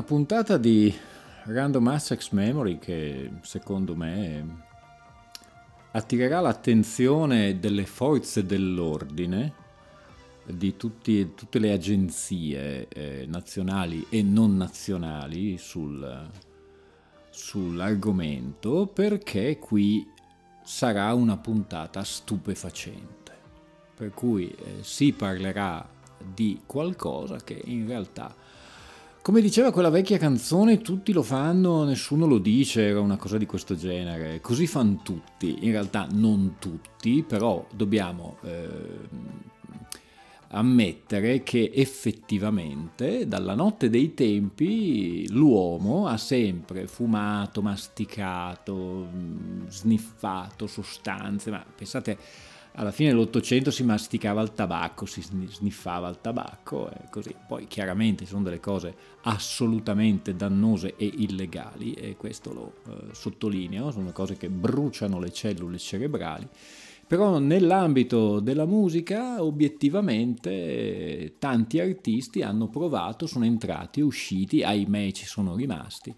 Una puntata di Random Access Memory che secondo me attirerà l'attenzione delle forze dell'ordine di tutti, tutte le agenzie eh, nazionali e non nazionali sul, sull'argomento perché qui sarà una puntata stupefacente. Per cui eh, si parlerà di qualcosa che in realtà come diceva quella vecchia canzone, tutti lo fanno, nessuno lo dice, era una cosa di questo genere. Così fanno tutti, in realtà non tutti, però dobbiamo eh, ammettere che effettivamente dalla notte dei tempi l'uomo ha sempre fumato, masticato, sniffato sostanze, ma pensate alla fine dell'Ottocento si masticava il tabacco, si sniffava il tabacco e così. Poi chiaramente sono delle cose assolutamente dannose e illegali e questo lo eh, sottolineo, sono cose che bruciano le cellule cerebrali. Però nell'ambito della musica obiettivamente tanti artisti hanno provato, sono entrati usciti, ahimè ci sono rimasti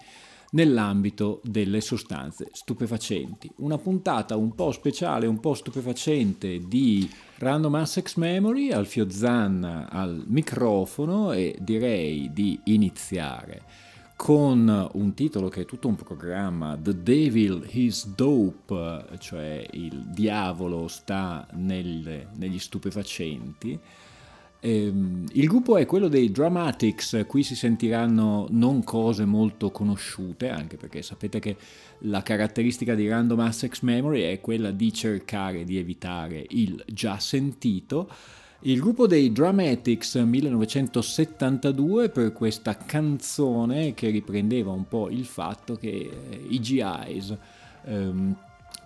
nell'ambito delle sostanze stupefacenti. Una puntata un po' speciale, un po' stupefacente di Random Assex Memory, Alfio Zanna al microfono e direi di iniziare con un titolo che è tutto un programma, The Devil is Dope, cioè il diavolo sta nel, negli stupefacenti, il gruppo è quello dei Dramatics, qui si sentiranno non cose molto conosciute, anche perché sapete che la caratteristica di Random Access Memory è quella di cercare di evitare il già sentito. Il gruppo dei Dramatics 1972 per questa canzone che riprendeva un po' il fatto che eh, i GIs ehm,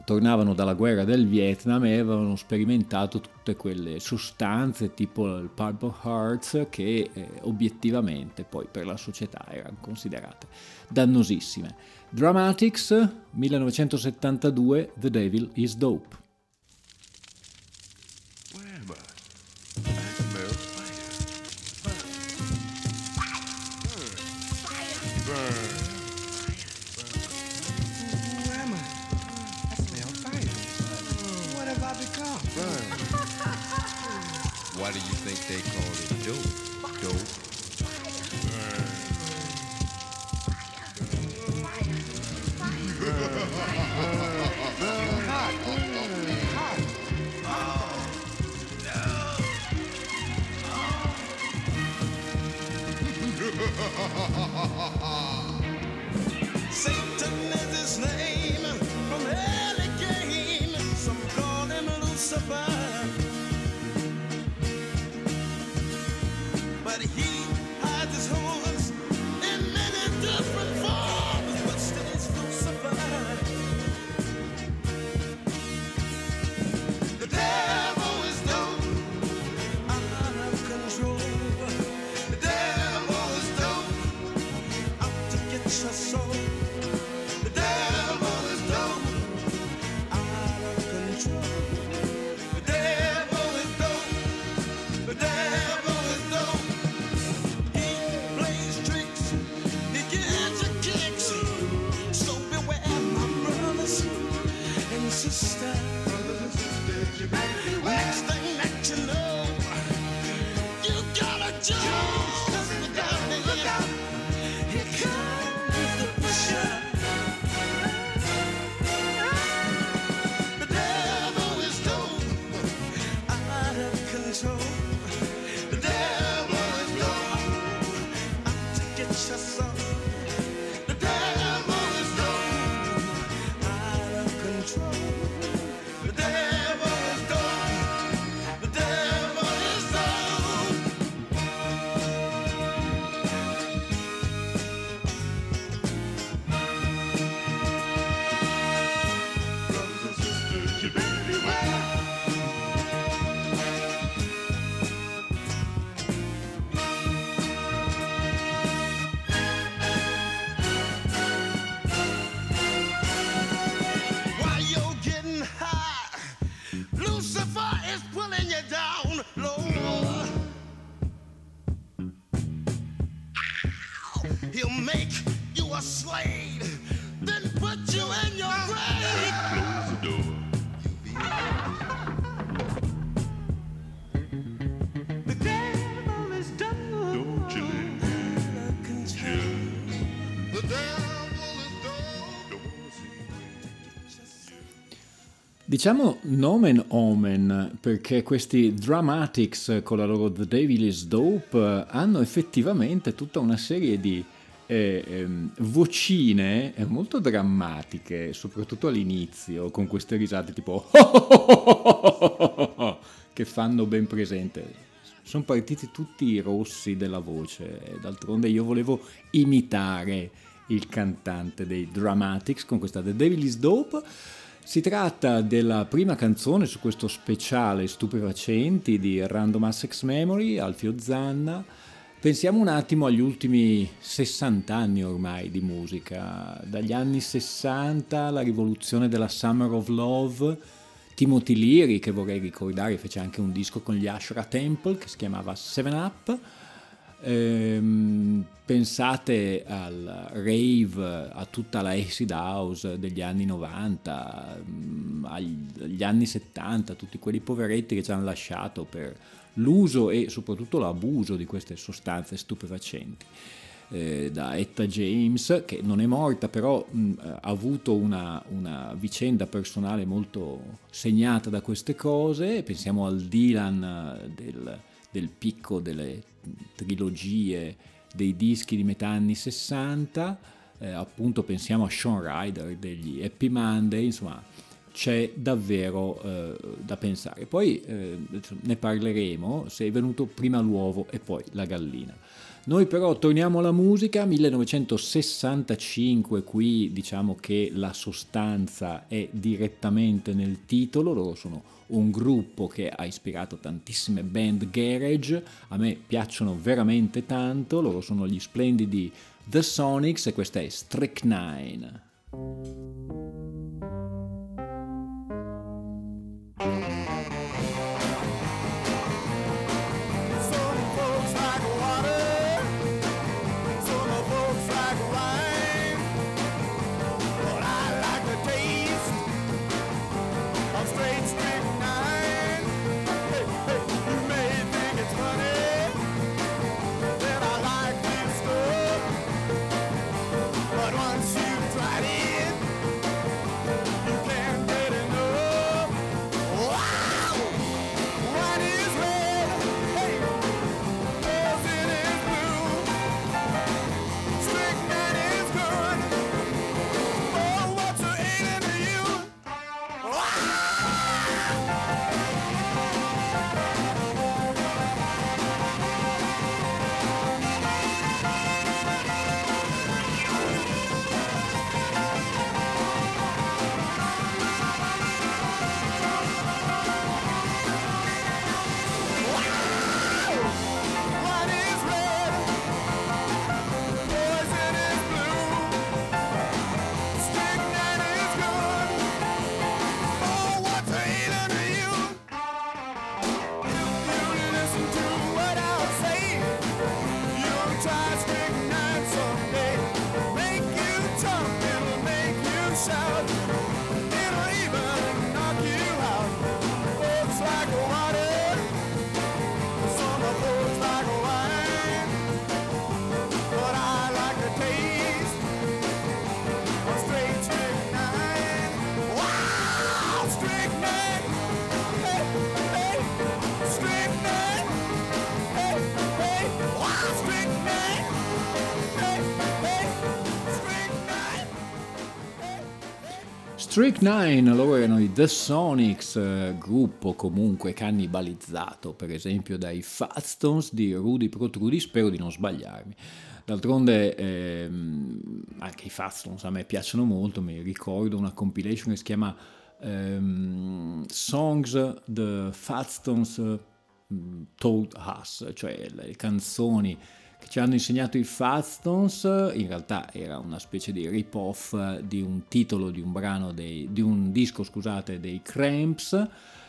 tornavano dalla guerra del Vietnam e avevano sperimentato tutte quelle sostanze tipo il Purple Hearts che eh, obiettivamente poi per la società erano considerate dannosissime. Dramatics 1972 The Devil is Dope. Make you a slave, then put you in your grave. Close the door. The devil is done. Don't you let The devil is done. Diciamo nomen omen perché questi Dramatics con la loro The Devil is Dope eh, hanno effettivamente tutta una serie di eh, ehm, vocine eh, molto drammatiche, soprattutto all'inizio, con queste risate tipo che fanno ben presente. Sono partiti tutti rossi della voce, d'altronde io volevo imitare il cantante dei Dramatics con questa The Devil is Dope. Si tratta della prima canzone su questo speciale Stupefacenti di Random Access Memory, Alfio Zanna. Pensiamo un attimo agli ultimi 60 anni ormai di musica, dagli anni 60 la rivoluzione della Summer of Love, Timothy Leary che vorrei ricordare fece anche un disco con gli Ashra Temple che si chiamava Seven Up, Ehm, pensate al rave, a tutta la acid house degli anni 90, mm, agli, anni 70, tutti quelli poveretti che ci hanno lasciato per l'uso e soprattutto l'abuso di queste sostanze stupefacenti. Eh, da Etta James, che non è morta, però mh, ha avuto una, una vicenda personale molto segnata da queste cose. Pensiamo al Dylan eh, del, del picco delle trilogie dei dischi di metà anni 60, eh, appunto pensiamo a Sean Ryder degli Happy Monday, insomma c'è davvero eh, da pensare. Poi eh, ne parleremo se è venuto prima l'uovo e poi la gallina. Noi però torniamo alla musica, 1965, qui diciamo che la sostanza è direttamente nel titolo, loro sono un gruppo che ha ispirato tantissime band garage, a me piacciono veramente tanto, loro sono gli splendidi The Sonics e questa è Strychnine. Hey. Strychnine, loro erano i The Sonics, eh, gruppo comunque cannibalizzato per esempio dai Fatstones di Rudy Protrudi, spero di non sbagliarmi. D'altronde ehm, anche i Fatstones a me piacciono molto, mi ricordo una compilation che si chiama ehm, Songs the Fatstones mm, Told Us, cioè le canzoni ci hanno insegnato i Fatstones, in realtà era una specie di rip-off di un titolo di un brano dei, di un disco, scusate, dei Cramps.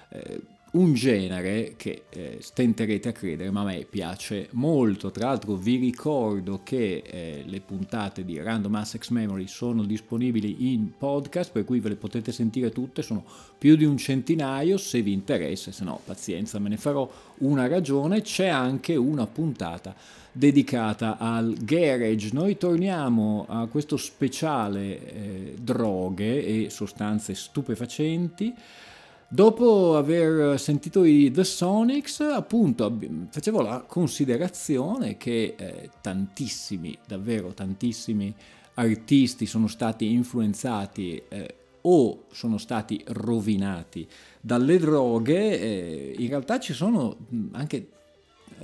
Eh, un genere che eh, stenterete a credere, ma a me piace molto. Tra l'altro vi ricordo che eh, le puntate di Random Assex Memory sono disponibili in podcast, per cui ve le potete sentire tutte, sono più di un centinaio, se vi interessa, se no pazienza, me ne farò una ragione. C'è anche una puntata dedicata al garage. Noi torniamo a questo speciale eh, droghe e sostanze stupefacenti. Dopo aver sentito i The Sonics, appunto, facevo la considerazione che eh, tantissimi, davvero tantissimi artisti sono stati influenzati eh, o sono stati rovinati dalle droghe. Eh, in realtà ci sono anche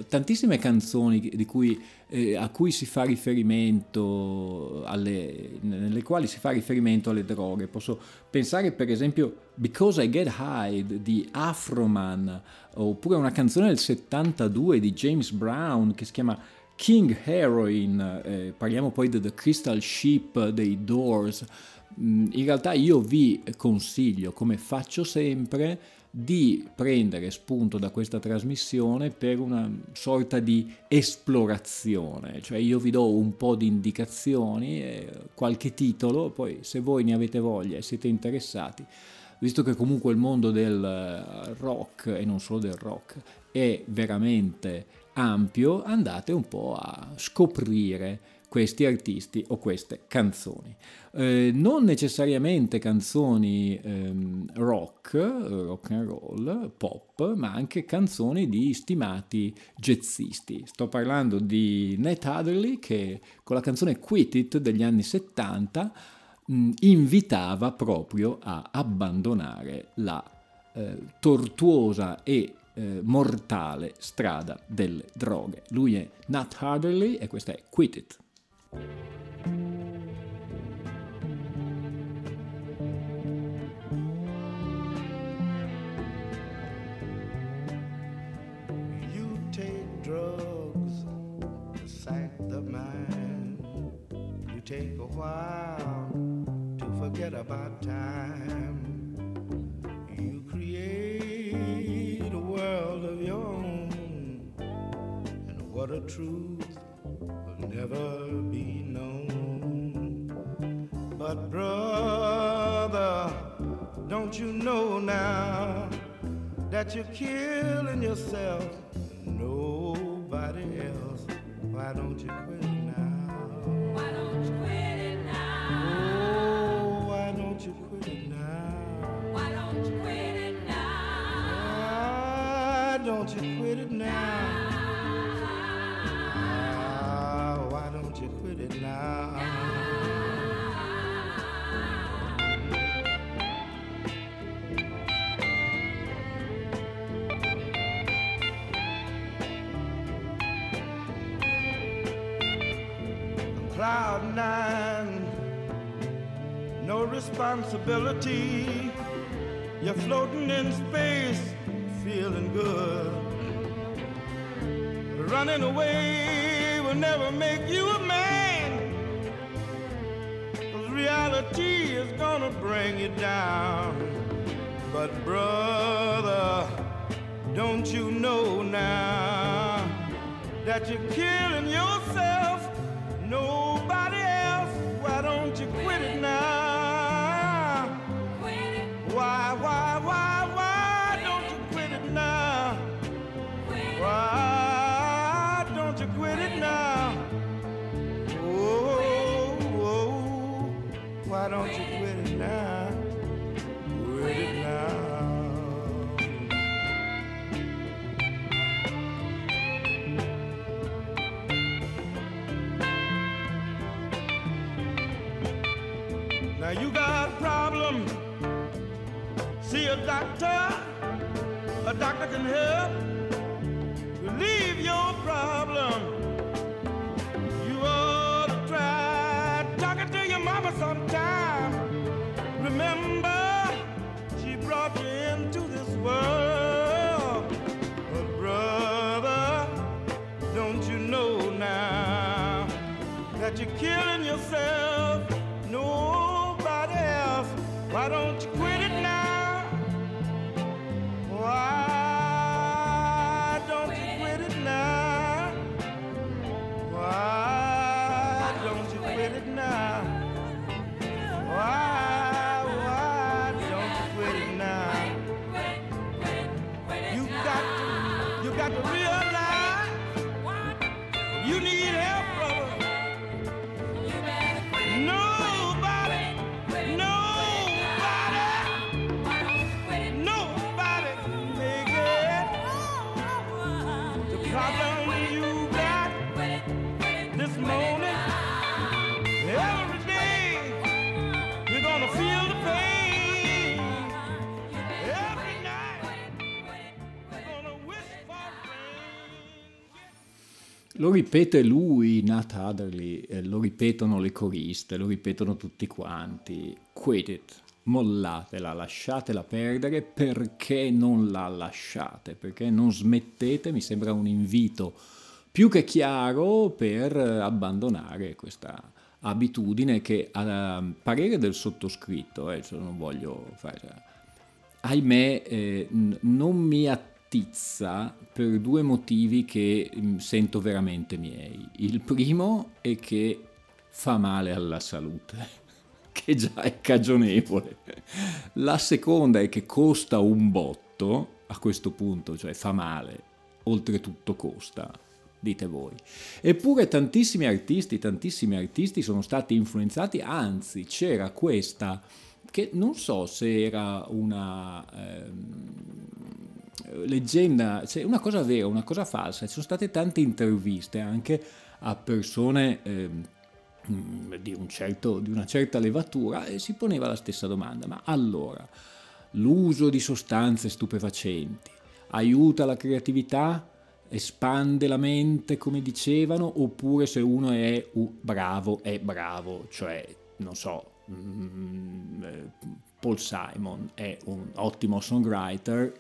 tantissime canzoni cui, eh, a cui si fa riferimento, alle, nelle quali si fa riferimento alle droghe. Posso pensare per esempio Because I Get High di Afroman, oppure una canzone del 72 di James Brown che si chiama King Heroin, eh, parliamo poi di The Crystal Ship dei Doors. Mm, in realtà io vi consiglio, come faccio sempre, di prendere spunto da questa trasmissione per una sorta di esplorazione, cioè io vi do un po' di indicazioni, qualche titolo, poi se voi ne avete voglia e siete interessati, visto che comunque il mondo del eh, rock e non solo del rock è veramente ampio, andate un po' a scoprire questi artisti o queste canzoni. Eh, non necessariamente canzoni ehm, rock, rock and roll, pop, ma anche canzoni di stimati jazzisti. Sto parlando di Nat Adderley che con la canzone Quit It degli anni 70 mh, invitava proprio a abbandonare la eh, tortuosa e eh, mortale strada delle droghe. Lui è Nat Harderley e questa è Quit It. You take drugs to mind. You take a while to forget about time. You create a world of your own. And what a truth never be known. But, brother, don't you know now that you're killing yourself nobody else? Why don't you responsibility. You're floating in space, feeling good. Running away will never make you a man. 'Cause reality is gonna bring you down. But brother, don't you know now that you're killing a doctor. A doctor can help relieve your problem. You ought to try talking to your mama sometime. Remember, she brought you into this world. But brother, don't you know now that you're killing yourself? Nobody else. Why don't you Lo ripete lui, Nat Adderley, eh, lo ripetono le coriste, lo ripetono tutti quanti. Quit it, mollatela, lasciatela perdere perché non la lasciate, perché non smettete, mi sembra un invito più che chiaro per abbandonare questa abitudine che a parere del sottoscritto, eh, cioè non voglio fare ahimè, eh, non mi attizza per due motivi che mm, sento veramente miei. Il primo è che fa male alla salute, che già è cagionevole. La seconda è che costa un botto a questo punto, cioè fa male, oltretutto costa. Dite voi. Eppure tantissimi artisti, tantissimi artisti sono stati influenzati, anzi c'era questa che non so se era una ehm, leggenda, cioè una cosa vera, una cosa falsa. Ci sono state tante interviste anche a persone mm, di, un certo- di una certa levatura e si poneva la stessa domanda. Ma allora, l'uso di sostanze stupefacenti aiuta la creatività? Espande la mente, come dicevano, oppure se uno è uh, bravo, è bravo, cioè, non so, mm, eh, Paul Simon è un ottimo songwriter,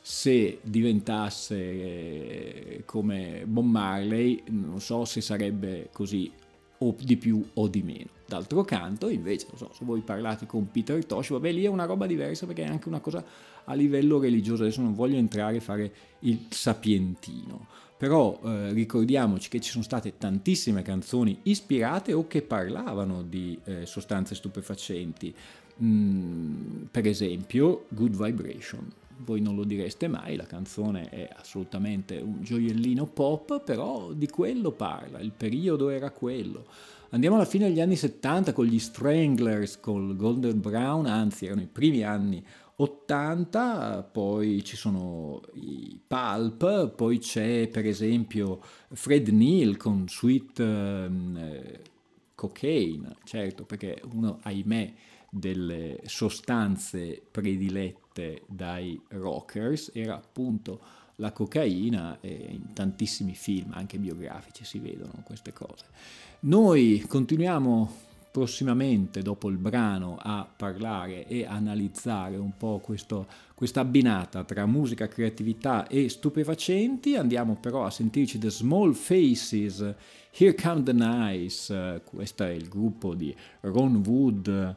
se diventasse eh, come Bob Marley, non so se sarebbe così o di più o di meno. D'altro canto, invece, non so, se voi parlate con Peter Tosh, vabbè, lì è una roba diversa perché è anche una cosa a livello religioso. Adesso non voglio entrare a fare il sapientino, però eh, ricordiamoci che ci sono state tantissime canzoni ispirate o che parlavano di eh, sostanze stupefacenti. Mm, per esempio, Good Vibration. Voi non lo direste mai, la canzone è assolutamente un gioiellino pop, però di quello parla, il periodo era quello. Andiamo alla fine degli anni 70 con gli Stranglers, col Golden Brown, anzi erano i primi anni 80, poi ci sono i Pulp, poi c'è per esempio Fred Neil con Sweet eh, Cocaine, certo, perché uno, ahimè, delle sostanze predilette dai rockers era appunto la cocaina e in tantissimi film, anche biografici, si vedono queste cose. Noi continuiamo prossimamente, dopo il brano, a parlare e analizzare un po' questo, questa abbinata tra musica, creatività e stupefacenti. Andiamo però a sentirci The Small Faces, Here Come the Nice, eh, questo è il gruppo di Ron Wood,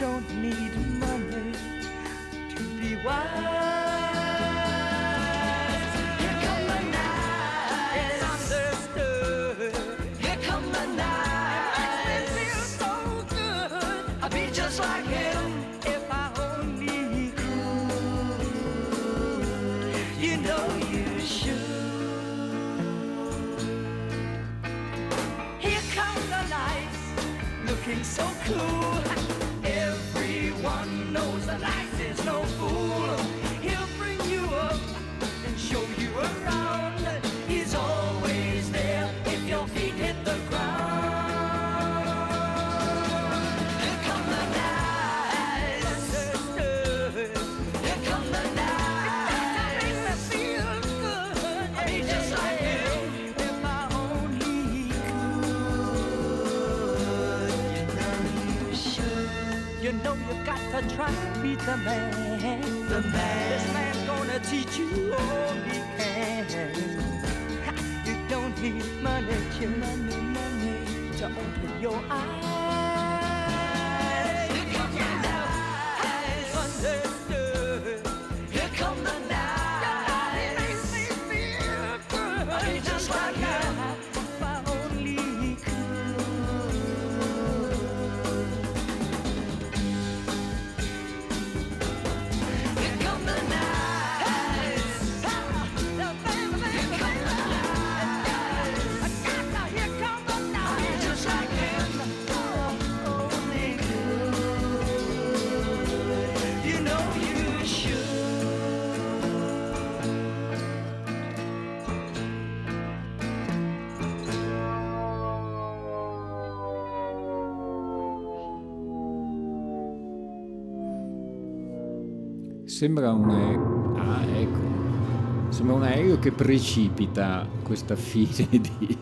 don't need money to be wise. Here come the. Here come the it so good. I'd be just like him if I only could. You know you should. Here come the looking so cool. Man. Sembra un. Ah, ecco. Sembra un aereo che precipita questa fine di.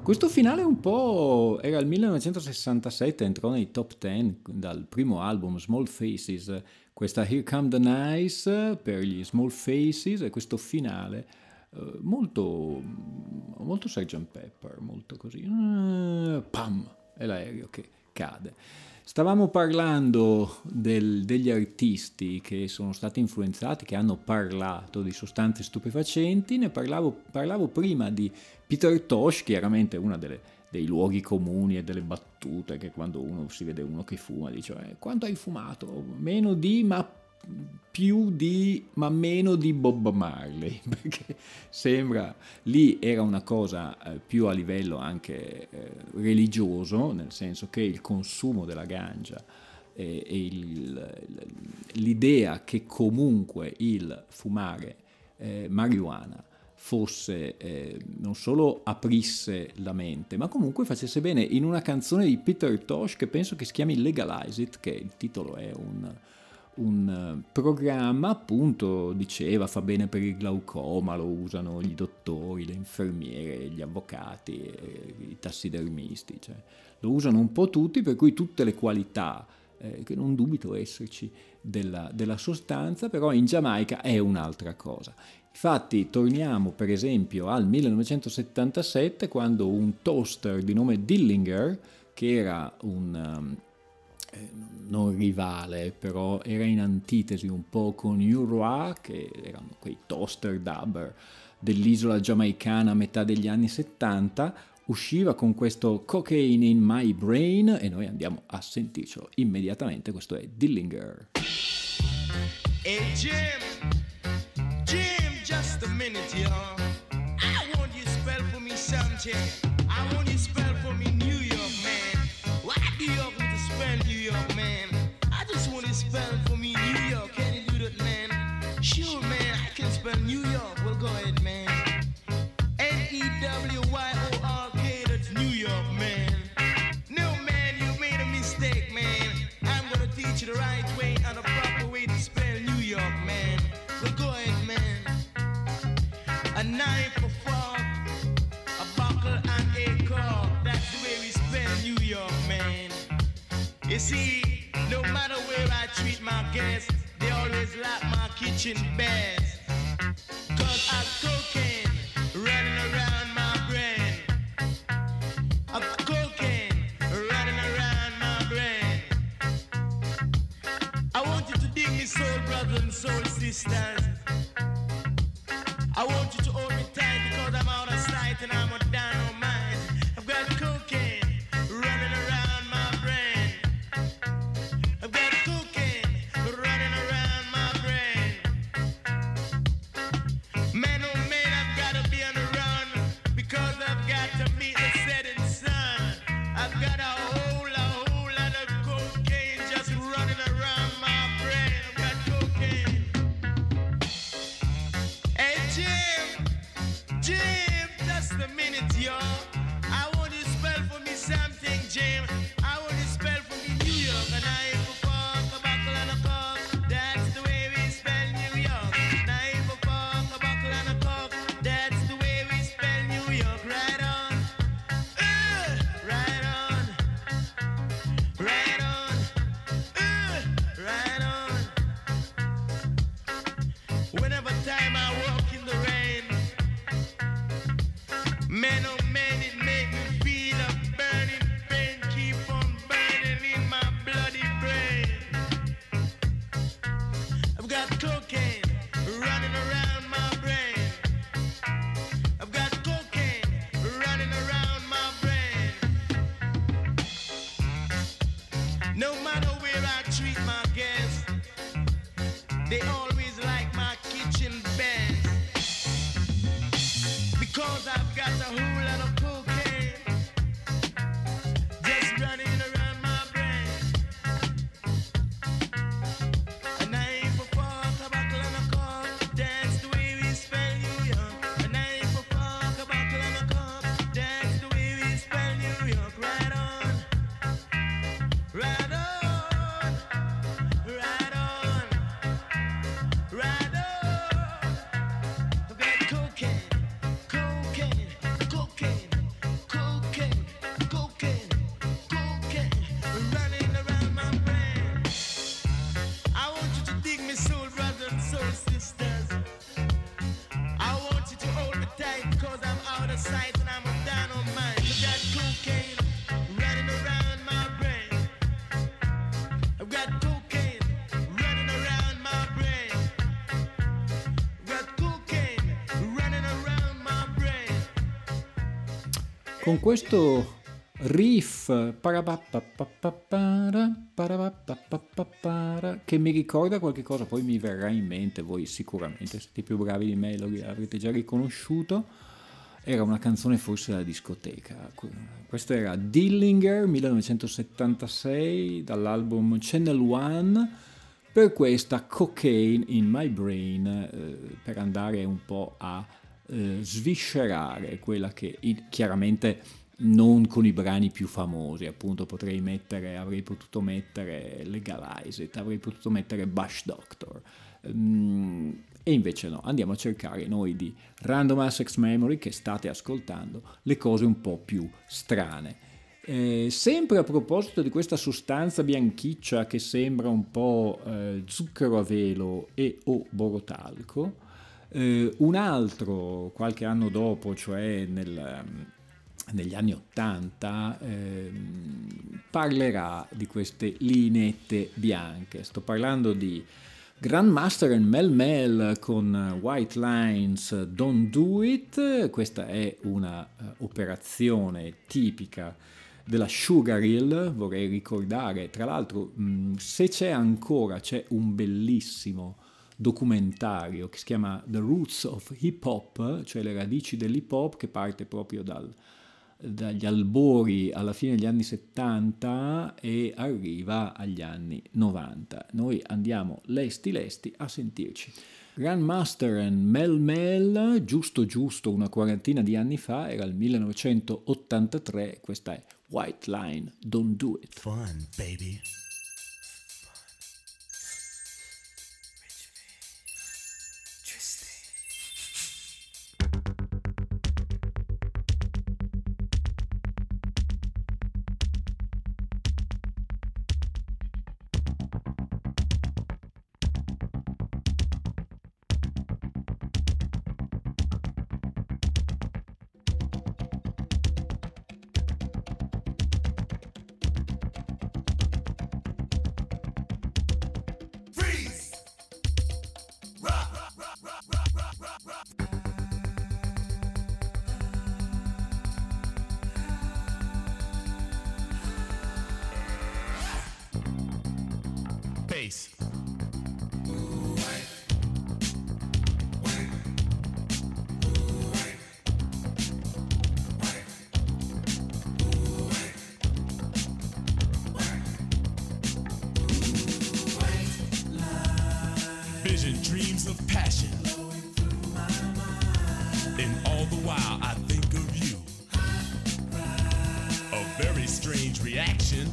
Questo finale un po'. era il 1967, entrò nei top 10 dal primo album Small Faces. Questa Here Come the Nice per gli Small Faces e questo finale eh, molto. molto Sgt. Pepper, molto così. eh, Pam! È l'aereo che cade. Stavamo parlando del- degli artisti che sono stati influenzati, che hanno parlato di sostanze stupefacenti, ne parlavo, parlavo prima di Peter Tosh, chiaramente delle- dei luoghi comuni e delle battute che quando uno si vede uno che fuma dice "Eh, quanto hai fumato? Meno di, ma più di, ma meno di Bob Marley, perché sembra lì era una cosa eh, più a livello anche eh, religioso, nel senso che il consumo della ganja e, e il- l'idea che comunque il fumare eh, marijuana fosse eh, non solo aprisse la mente, ma comunque facesse bene in una canzone di Peter Tosh che penso che si chiami Legalize It, che il titolo è un, un eh, programma, appunto, diceva fa bene per il glaucoma, lo usano gli dottori, le infermiere, gli avvocati, eh, i tassidermisti, cioè, lo usano un po' tutti, per cui tutte le qualità, eh, che non dubito esserci, della, della sostanza, però in Giamaica è un'altra cosa. Infatti torniamo per esempio al 1977 quando un toaster di nome Dillinger, che era un... eh, non rivale, però era in antitesi un po' con Uroa, che erano quei toaster dubber dell'isola giamaicana a metà degli anni 70, usciva con questo Cocaine in My Brain e noi andiamo a sentircelo immediatamente, questo è Dillinger. Hey Jim, Jim, just a minute, y'all. I want you to spell for me something. Kitchen best. Con questo riff che mi ricorda qualche cosa, poi mi verrà in mente, voi sicuramente siete più bravi di me, lo avrete già riconosciuto, era una canzone forse da discoteca. Questo era Dillinger 1976 dall'album Channel One per questa Cocaine in My Brain eh, per andare un po' a eh, sviscerare quella che chiaramente non con i brani più famosi, appunto potrei mettere, avrei potuto mettere Legalize It, avrei potuto mettere Bush Doctor. Mm, e invece no, andiamo a cercare noi di Random Access Memory che state ascoltando le cose un po' più strane. Eh, sempre a proposito di questa sostanza bianchiccia che sembra un po' eh, zucchero a velo e o borotalco, eh, un altro qualche anno dopo, cioè nel, ehm, negli anni 80, ehm, parlerà di queste lineette bianche. Sto parlando di Grandmaster and Mel Mel con White Lines Don't Do It, questa è una eh, operazione tipica della Sugar Hill, vorrei ricordare, tra l'altro mh, se c'è ancora, c'è un bellissimo documentario che si chiama The Roots of Hip Hop, cioè le radici dell'hip hop, che parte proprio dal, dagli albori alla fine degli anni 70 e arriva agli anni 90. Noi andiamo lesti lesti a sentirci. Grandmaster and Mel Mel, giusto giusto una quarantina di anni fa, era il 1983, questa è White Line, Don't Do It. Fun, baby. Bass. Vision, dreams of passion. And all the while I think of you. A very strange reaction.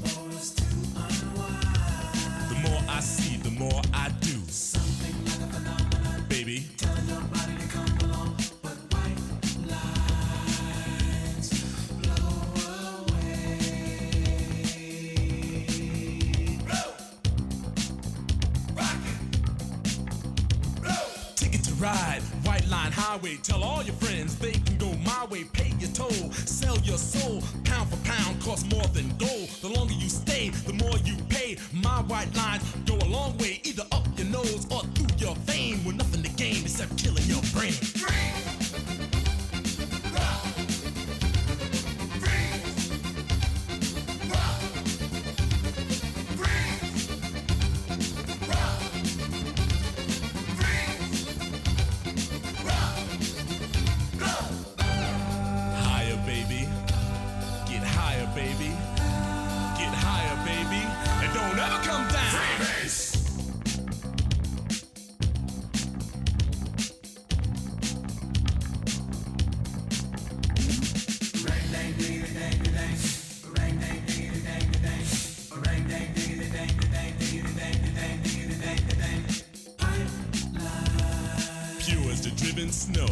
Pure as the driven snow.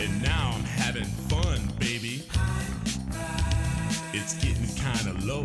And now I'm having fun, baby. It's getting kinda low.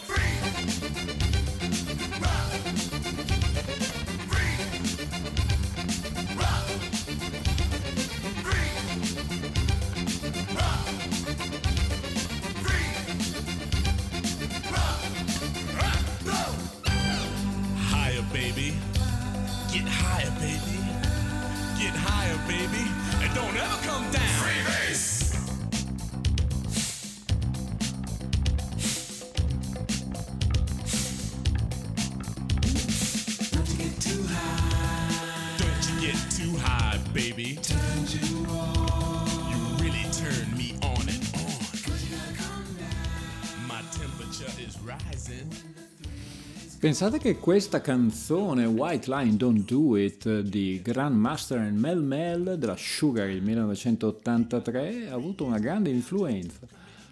Pensate che questa canzone White Line Don't Do It di Grandmaster and Mel Mel della Sugar del 1983 ha avuto una grande influenza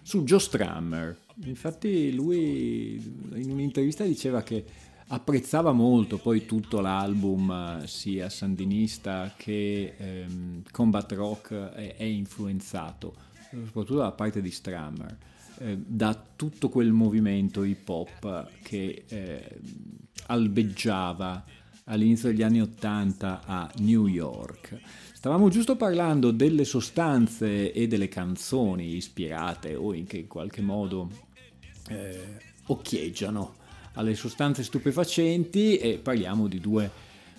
su Joe Strummer. Infatti lui in un'intervista diceva che apprezzava molto poi tutto l'album eh, sia sandinista che ehm, combat rock è, è influenzato soprattutto da parte di Strummer eh, da tutto quel movimento hip hop che eh, albeggiava all'inizio degli anni 80 a New York. Stavamo giusto parlando delle sostanze e delle canzoni ispirate o in che in qualche modo eh, occhieggiano alle sostanze stupefacenti e parliamo di due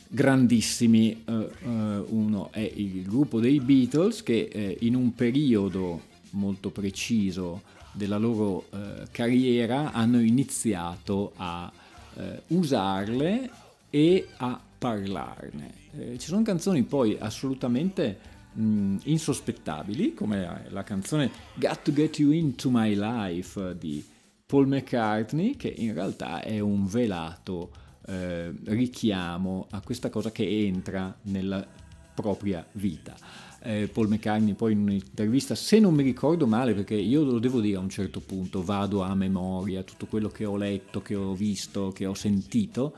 grandissimi. eh, eh, uno è il gruppo dei Beatles che eh, in un periodo molto preciso della loro eh, carriera hanno iniziato a eh, usarle e a parlarne. Eh, ci sono canzoni poi assolutamente mh, insospettabili, come la, la canzone Got to Get You Into My Life di Paul McCartney, che in realtà è un velato eh, richiamo a questa cosa che entra nella propria vita. Eh, Paul McCartney poi in un'intervista, se non mi ricordo male, perché io lo devo dire a un certo punto, vado a memoria, tutto quello che ho letto, che ho visto, che ho sentito,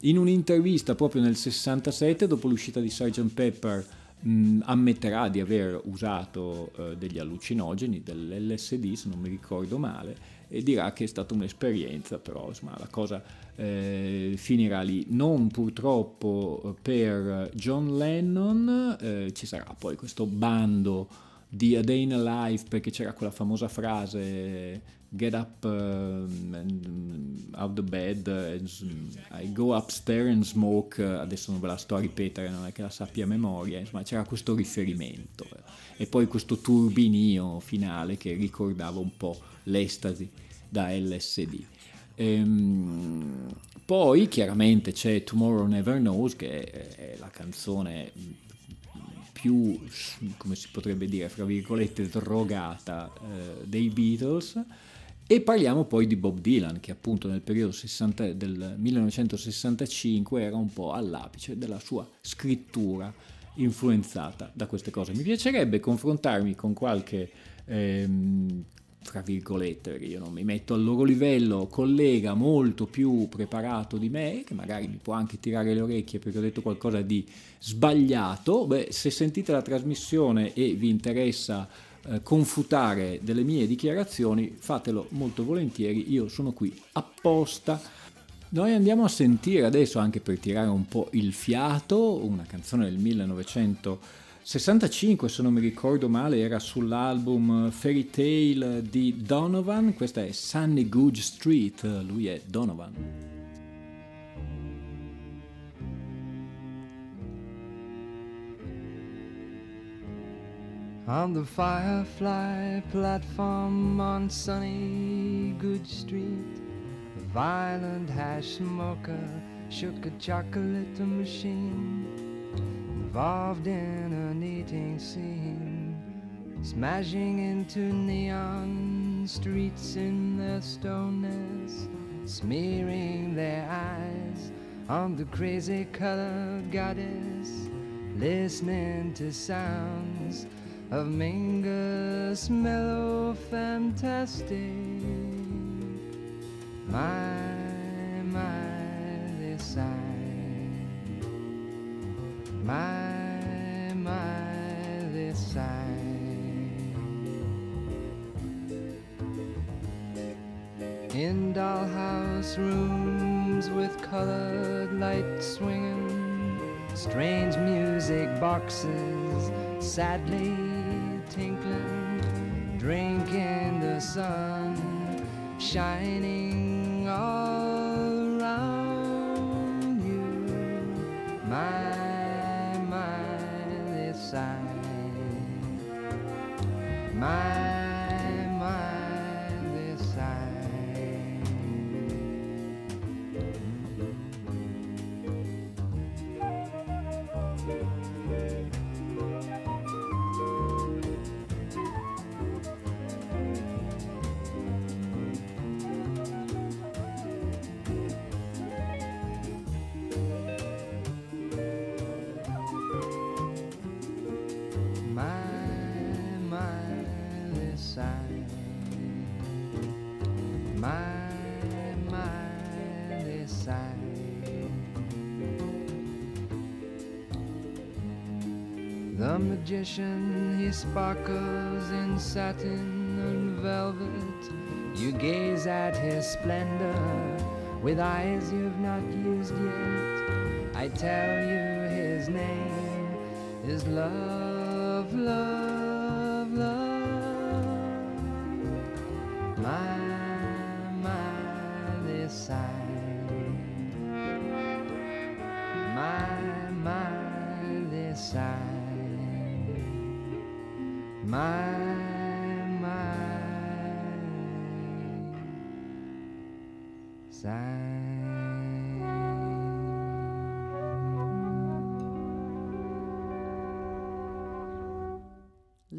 in un'intervista proprio nel 67, dopo l'uscita di Sgt. Pepper, mh, ammetterà di aver usato eh, degli allucinogeni, dell'LSD se non mi ricordo male, e dirà che è stata un'esperienza, però insomma, la cosa eh, finirà lì. Non purtroppo per John Lennon, eh, ci sarà poi questo bando di A Day in a Life perché c'era quella famosa frase get up and, out the bed I go upstairs and smoke. Adesso non ve la sto a ripetere non è che la sappia a memoria insomma c'era questo riferimento. E poi questo turbinio finale che ricordava un po' l'estasi da LSD Ehm, poi chiaramente c'è Tomorrow Never Knows che è, la canzone più, come si potrebbe dire, fra virgolette, drogata eh, dei Beatles. E parliamo poi di Bob Dylan, che appunto nel periodo 60 del 1965 era un po' all'apice della sua scrittura influenzata da queste cose. Mi piacerebbe confrontarmi con qualche, ehm, fra virgolette, perché io non mi metto al loro livello, collega molto più preparato di me, che magari mi può anche tirare le orecchie perché ho detto qualcosa di sbagliato. Beh, se sentite la trasmissione e vi interessa eh, confutare delle mie dichiarazioni, fatelo molto volentieri, io sono qui apposta. Noi andiamo a sentire adesso, anche per tirare un po' il fiato, una canzone del 1965, se non mi ricordo male, era sull'album Fairy Tale di Donovan, questa è Sunny Gouge Street, lui è Donovan. On the Firefly platform on sunny Good Street, a violent hash smoker shook a chocolate machine, involved in an eating scene, smashing into neon streets in their stoneness, smearing their eyes on the crazy colored goddess, listening to sounds of Mingus mellow fantastic. My my, my, this In dollhouse rooms with colored lights swinging, strange music boxes sadly tinkling, drinking the sun shining on. My, He sparkles in satin and velvet. You gaze at his splendor with eyes you've not used yet. I tell you his name is love,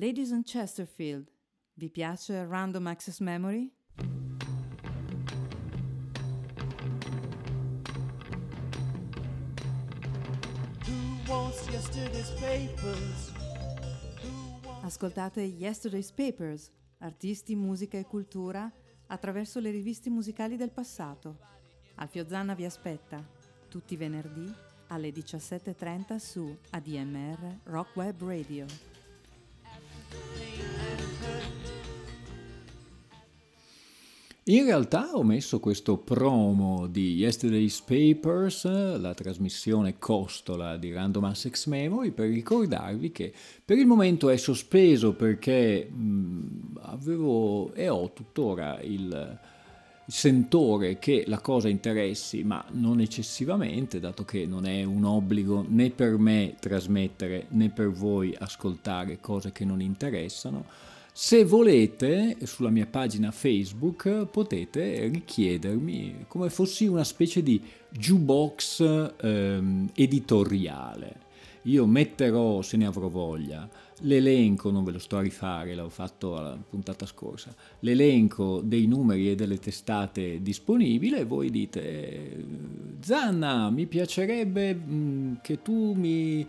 Ladies and Chesterfield, vi piace Random Access Memory? Ascoltate Yesterday's Papers, artisti, musica e cultura attraverso le riviste musicali del passato. Alfio Zanna vi aspetta tutti i venerdì alle 17.30 su ADMR Rock Web Radio. In realtà ho messo questo promo di Yesterday's Papers, la trasmissione costola di Random Access Memory, per ricordarvi che per il momento è sospeso perché mh, avevo e ho tuttora il sentore che la cosa interessi, ma non eccessivamente, dato che non è un obbligo né per me trasmettere né per voi ascoltare cose che non interessano. Se volete, sulla mia pagina Facebook potete richiedermi come fossi una specie di jukebox ehm, editoriale. Io metterò, se ne avrò voglia, l'elenco, non ve lo sto a rifare, l'ho fatto alla puntata scorsa, l'elenco dei numeri e delle testate disponibili e voi dite, Zanna, mi piacerebbe mh, che tu mi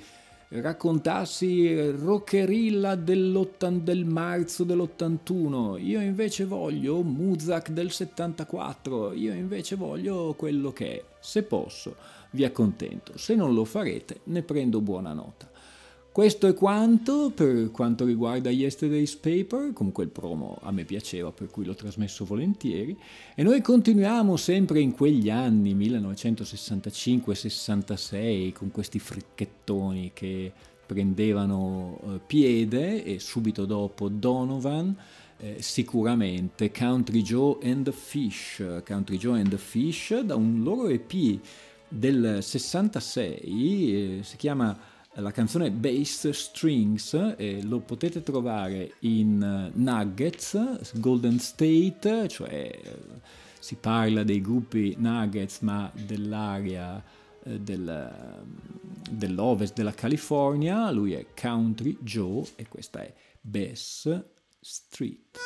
raccontassi Rockerilla del marzo dell'81, io invece voglio Muzak del 74, io invece voglio quello che è. Se posso, vi accontento, se non lo farete, ne prendo buona nota. Questo è quanto per quanto riguarda Yesterday's Paper, comunque il promo a me piaceva per cui l'ho trasmesso volentieri. E noi continuiamo sempre in quegli anni 1965-66 con questi fricchettoni che prendevano eh, piede e subito dopo Donovan eh, sicuramente Country Joe and the Fish, Country Joe and the Fish da un loro EP del 66 eh, si chiama la canzone Bass Strings eh, lo potete trovare in eh, Nuggets, Golden State, cioè eh, si parla dei gruppi Nuggets ma dell'area eh, del, dell'ovest della California, lui è Country Joe e questa è Bass Street.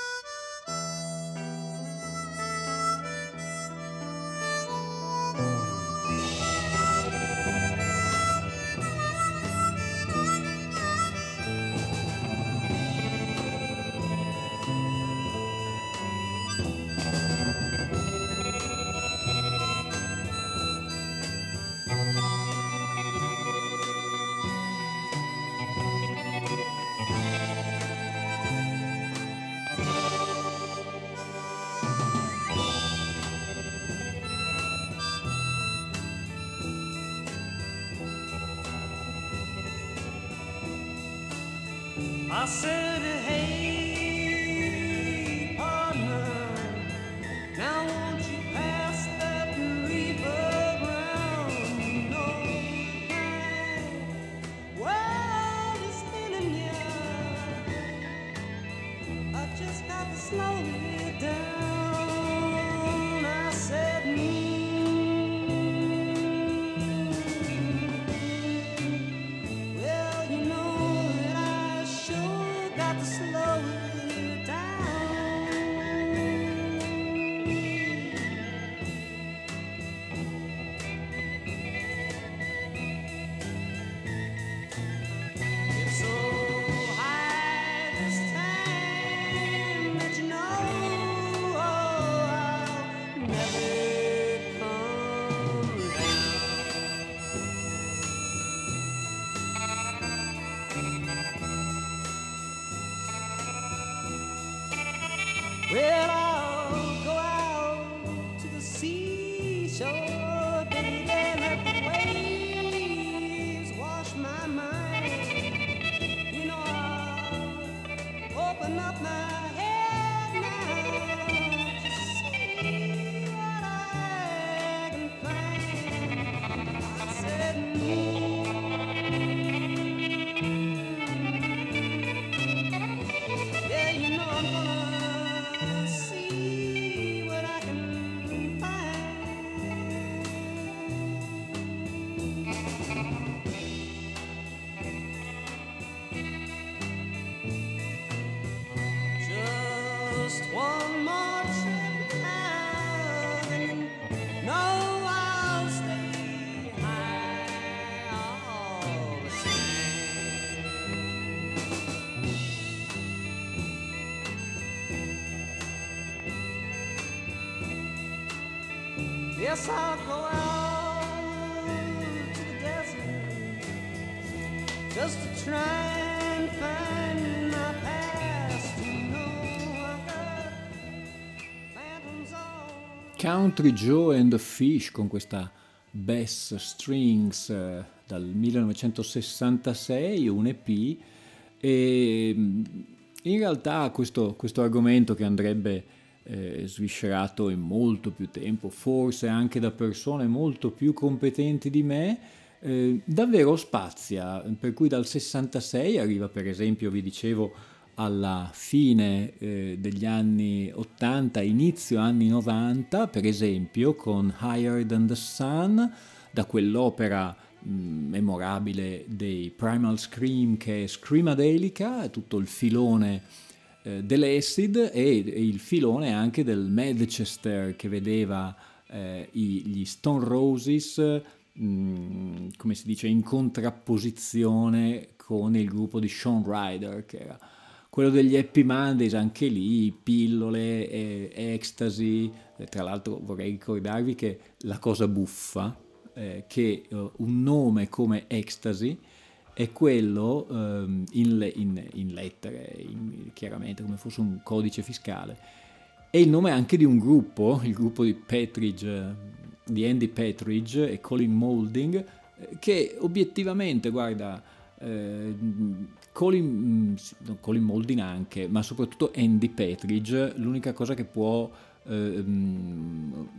Yes, I'll go out to the desert just to try and find my past. You know. Country Joe and the Fish con questa Bass Strings eh, dal 1966, un EP e mm, in realtà questo, questo argomento che andrebbe eh, sviscerato in molto più tempo, forse anche da persone molto più competenti di me, eh, davvero spazia, per cui dal 66 arriva per esempio, vi dicevo, alla fine eh, degli anni 80, inizio anni 90, per esempio con Higher Than the Sun, da quell'opera mh, memorabile dei Primal Scream che è Screamadelica, tutto il filone eh, dell'acid e, e il filone anche del Manchester che vedeva eh, gli Stone Roses, mh, come si dice, in contrapposizione con il gruppo di Sean Ryder, che era quello degli Happy Mondays, anche lì, pillole, eh, ecstasy. Tra l'altro vorrei ricordarvi che la cosa buffa, eh, che eh, un nome come ecstasy è quello ehm, in, le- in- in lettere, in- chiaramente come fosse un codice fiscale. È il nome anche di un gruppo, il gruppo di Petridge, di Andy Petridge e Colin Moulding, eh, che obiettivamente, guarda, eh, Colin, mm, Colin Moulding anche, ma soprattutto Andy Petridge, l'unica cosa che può eh,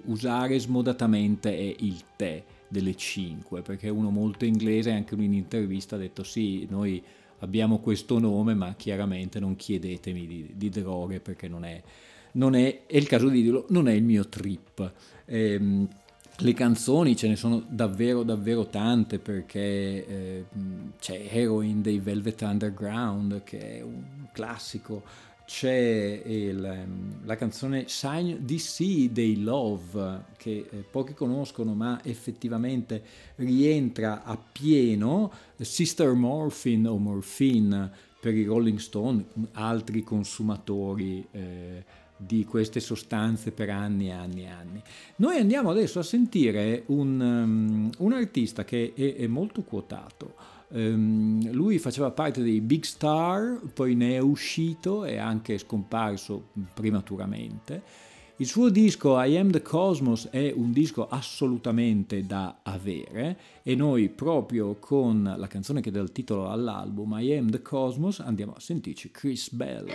usare smodatamente è il tè delle 5, perché uno molto inglese, anche in intervista ha detto sì, noi abbiamo questo nome, ma chiaramente non chiedetemi di, di droghe perché non è, non è, è il caso di dirlo, non è il mio trip. Ehm, le canzoni ce ne sono davvero davvero tante perché eh, c'è Heroin dei Velvet Underground che è un classico, c'è il, ehm, la canzone Sign DC dei Love che eh, pochi conoscono ma effettivamente rientra a pieno, Sister Morphine o Morphine per i Rolling Stone, altri consumatori eh, di queste sostanze per anni e anni e anni. Noi andiamo adesso a sentire un, um, un artista che è, è molto quotato. Um, lui faceva parte dei Big Star, poi ne è uscito e anche scomparso prematuramente. Il suo disco I Am the Cosmos è un disco assolutamente da avere e noi proprio con la canzone che dà il titolo all'album I Am the Cosmos andiamo a sentirci Chris Bell.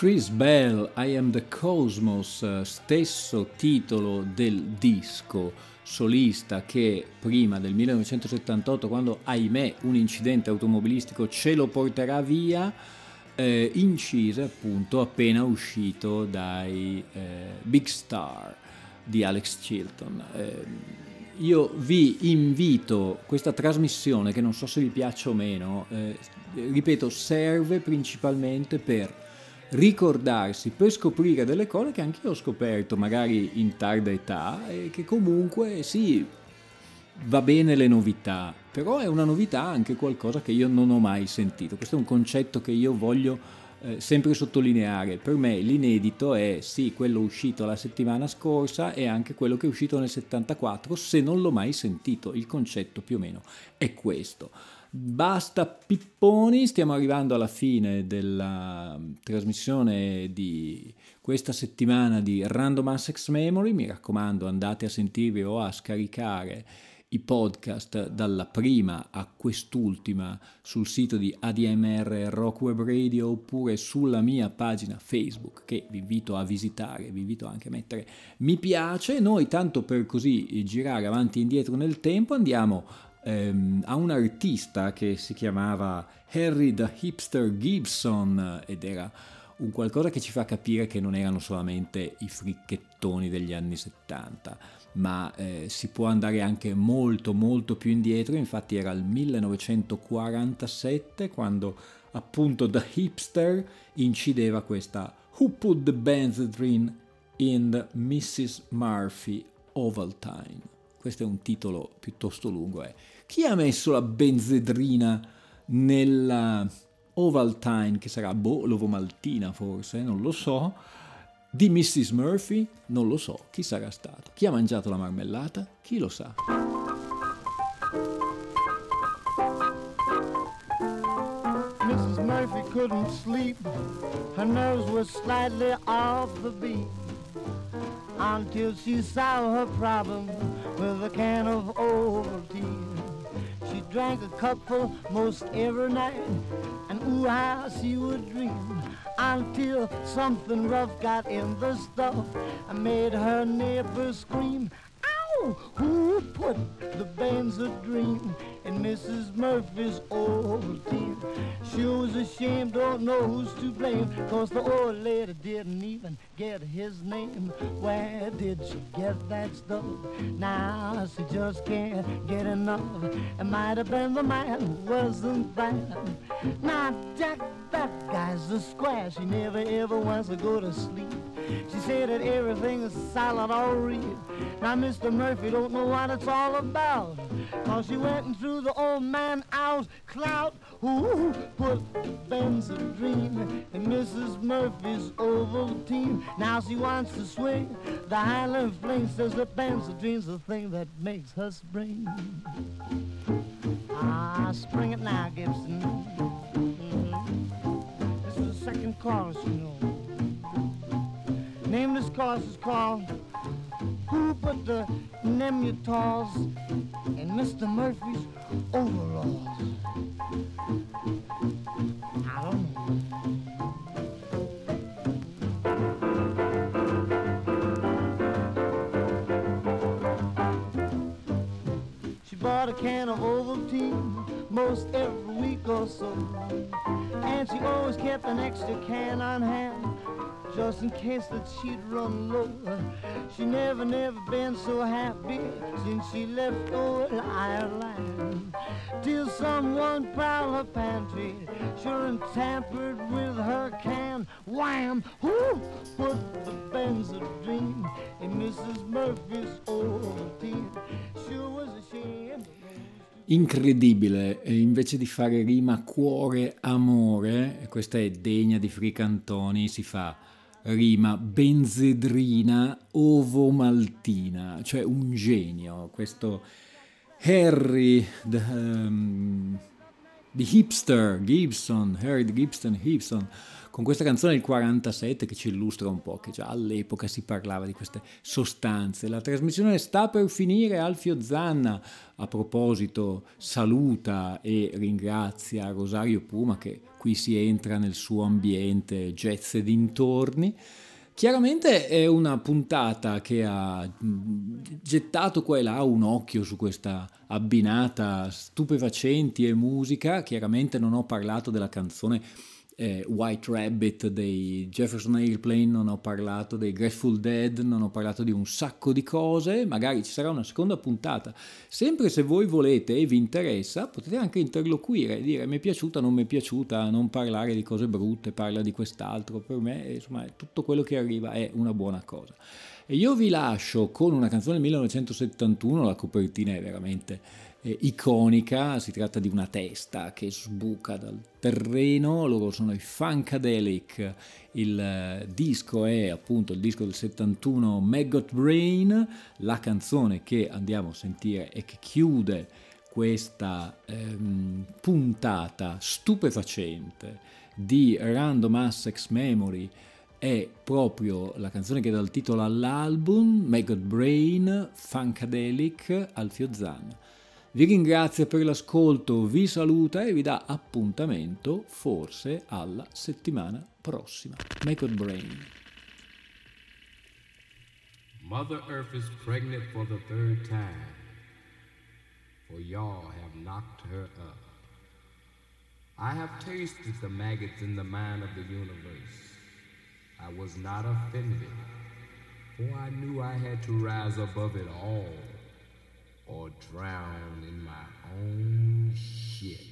Chris Bell, I Am the Cosmos, eh, stesso titolo del disco solista che prima del 1978, quando ahimè un incidente automobilistico ce lo porterà via, eh, incise appunto appena uscito dai eh, Big Star di Alex Chilton. Eh, io vi invito, questa trasmissione che non so se vi piace o meno, eh, ripeto, serve principalmente per ricordarsi, per scoprire delle cose che anche io ho scoperto magari in tarda età e che comunque sì, va bene le novità, però è una novità anche qualcosa che io non ho mai sentito. Questo è un concetto che io voglio eh, sempre sottolineare. Per me l'inedito è sì, quello uscito la settimana scorsa e anche quello che è uscito nel 74, se non l'ho mai sentito. Il concetto più o meno è questo. Basta pipponi, stiamo arrivando alla fine della trasmissione di questa settimana di Random Access Memory. Mi raccomando, andate a sentirvi o a scaricare i podcast dalla prima a quest'ultima sul sito di ADMR Rock Web Radio oppure sulla mia pagina Facebook che vi invito a visitare, vi invito anche a mettere mi piace. Noi tanto per così girare avanti e indietro nel tempo andiamo ehm, a un artista che si chiamava Harry the Hipster Gibson ed era un qualcosa che ci fa capire che non erano solamente i fricchettoni degli anni 70, ma eh, si può andare anche molto molto più indietro, infatti era il 1947 quando appunto The Hipster incideva questa Who Put the Benzedrine in the Mrs. Murphy Ovaltine. Questo è un titolo piuttosto lungo. Eh. Chi ha messo la benzedrina nella Ovaltine, che sarà boh, l'ovomaltina forse, non lo so, Di Mrs. Murphy? Non lo so, chi sarà stato? Chi ha mangiato la marmellata? Chi lo sa? Mrs. Murphy couldn't sleep. Her nerves were slightly off the beat until she solved her problem with a can of Ovaltine. She drank a cupful most every night, and ooh, how she would dream until something rough got in the stuff and made her neighbors scream. Ow! Who put the Benzedrine in Mrs. Murphy's Ovaltine? She was ashamed, don't know who's to blame, cause the old lady didn't even get his name. Where did she get that stuff? Now she just can't get enough. It might have been the man who wasn't bad. Now Jack, that guy's a square. She never ever wants to go to sleep. She said that everything is solid all real. Now Mr. Murphy don't know what it's all about. Cause she went and threw the old man out clout. Who put the Benzedrine in Mrs. Murphy's Ovaltine? Now she wants to swing the Highland Fling. Says the Benzedrine's the thing that makes her spring. Ah, spring it now, Gibson. Mhm. This is the second chorus, you know. Name of this chorus is called Who Put the Nemutals in Mr. Murphy's Overalls? I don't know. She bought a can of Ovaltine most every week or so. And she always kept an extra can on hand just in case that she'd run low. She never, never been so happy since she left old Ireland. Till someone prowled her pantry, sure and tampered with her can. Wham! Who put the Benzedrine in Mrs. Murphy's Ovaltine? Sure was. Incredibile, invece di fare rima cuore amore, questa è degna di Fricantoni, si fa rima benzedrina ovomaltina, cioè un genio, questo Harry the, ehm, di Hipster Gibson, Harry the Gibson Gibson, con questa canzone del 47 che ci illustra un po' che già all'epoca si parlava di queste sostanze. La trasmissione sta per finire, Alfio Zanna a proposito saluta e ringrazia Rosario Puma che qui si entra nel suo ambiente jazz e dintorni. Chiaramente è una puntata che ha mh, gettato qua e là un occhio su questa abbinata stupefacenti e musica. Chiaramente non ho parlato della canzone eh, White Rabbit dei Jefferson Airplane, non ho parlato dei Grateful Dead, non ho parlato di un sacco di cose, magari ci sarà una seconda puntata. Sempre se voi volete e vi interessa, potete anche interloquire, dire mi è piaciuta, non mi è piaciuta, non parlare di cose brutte, parla di quest'altro, per me insomma tutto quello che arriva è una buona cosa. E io vi lascio con una canzone del 1971, la copertina è veramente eh, iconica, si tratta di una testa che sbuca dal terreno, loro sono i Funkadelic, il eh, disco è appunto il disco del 71 Maggot Brain, la canzone che andiamo a sentire e che chiude questa ehm, puntata stupefacente di Random Access Memory è proprio la canzone che dà il titolo all'album Maggot Brain Funkadelic Alfio Zan. Vi ringrazio per l'ascolto, vi saluta e vi dà appuntamento forse alla settimana prossima. Maggot Brain. Mother Earth is pregnant for the third time, for y'all have knocked her up. I have tasted the maggots in the mind of the universe. I was not offended, for I knew I had to rise above it all or drown in my own shit.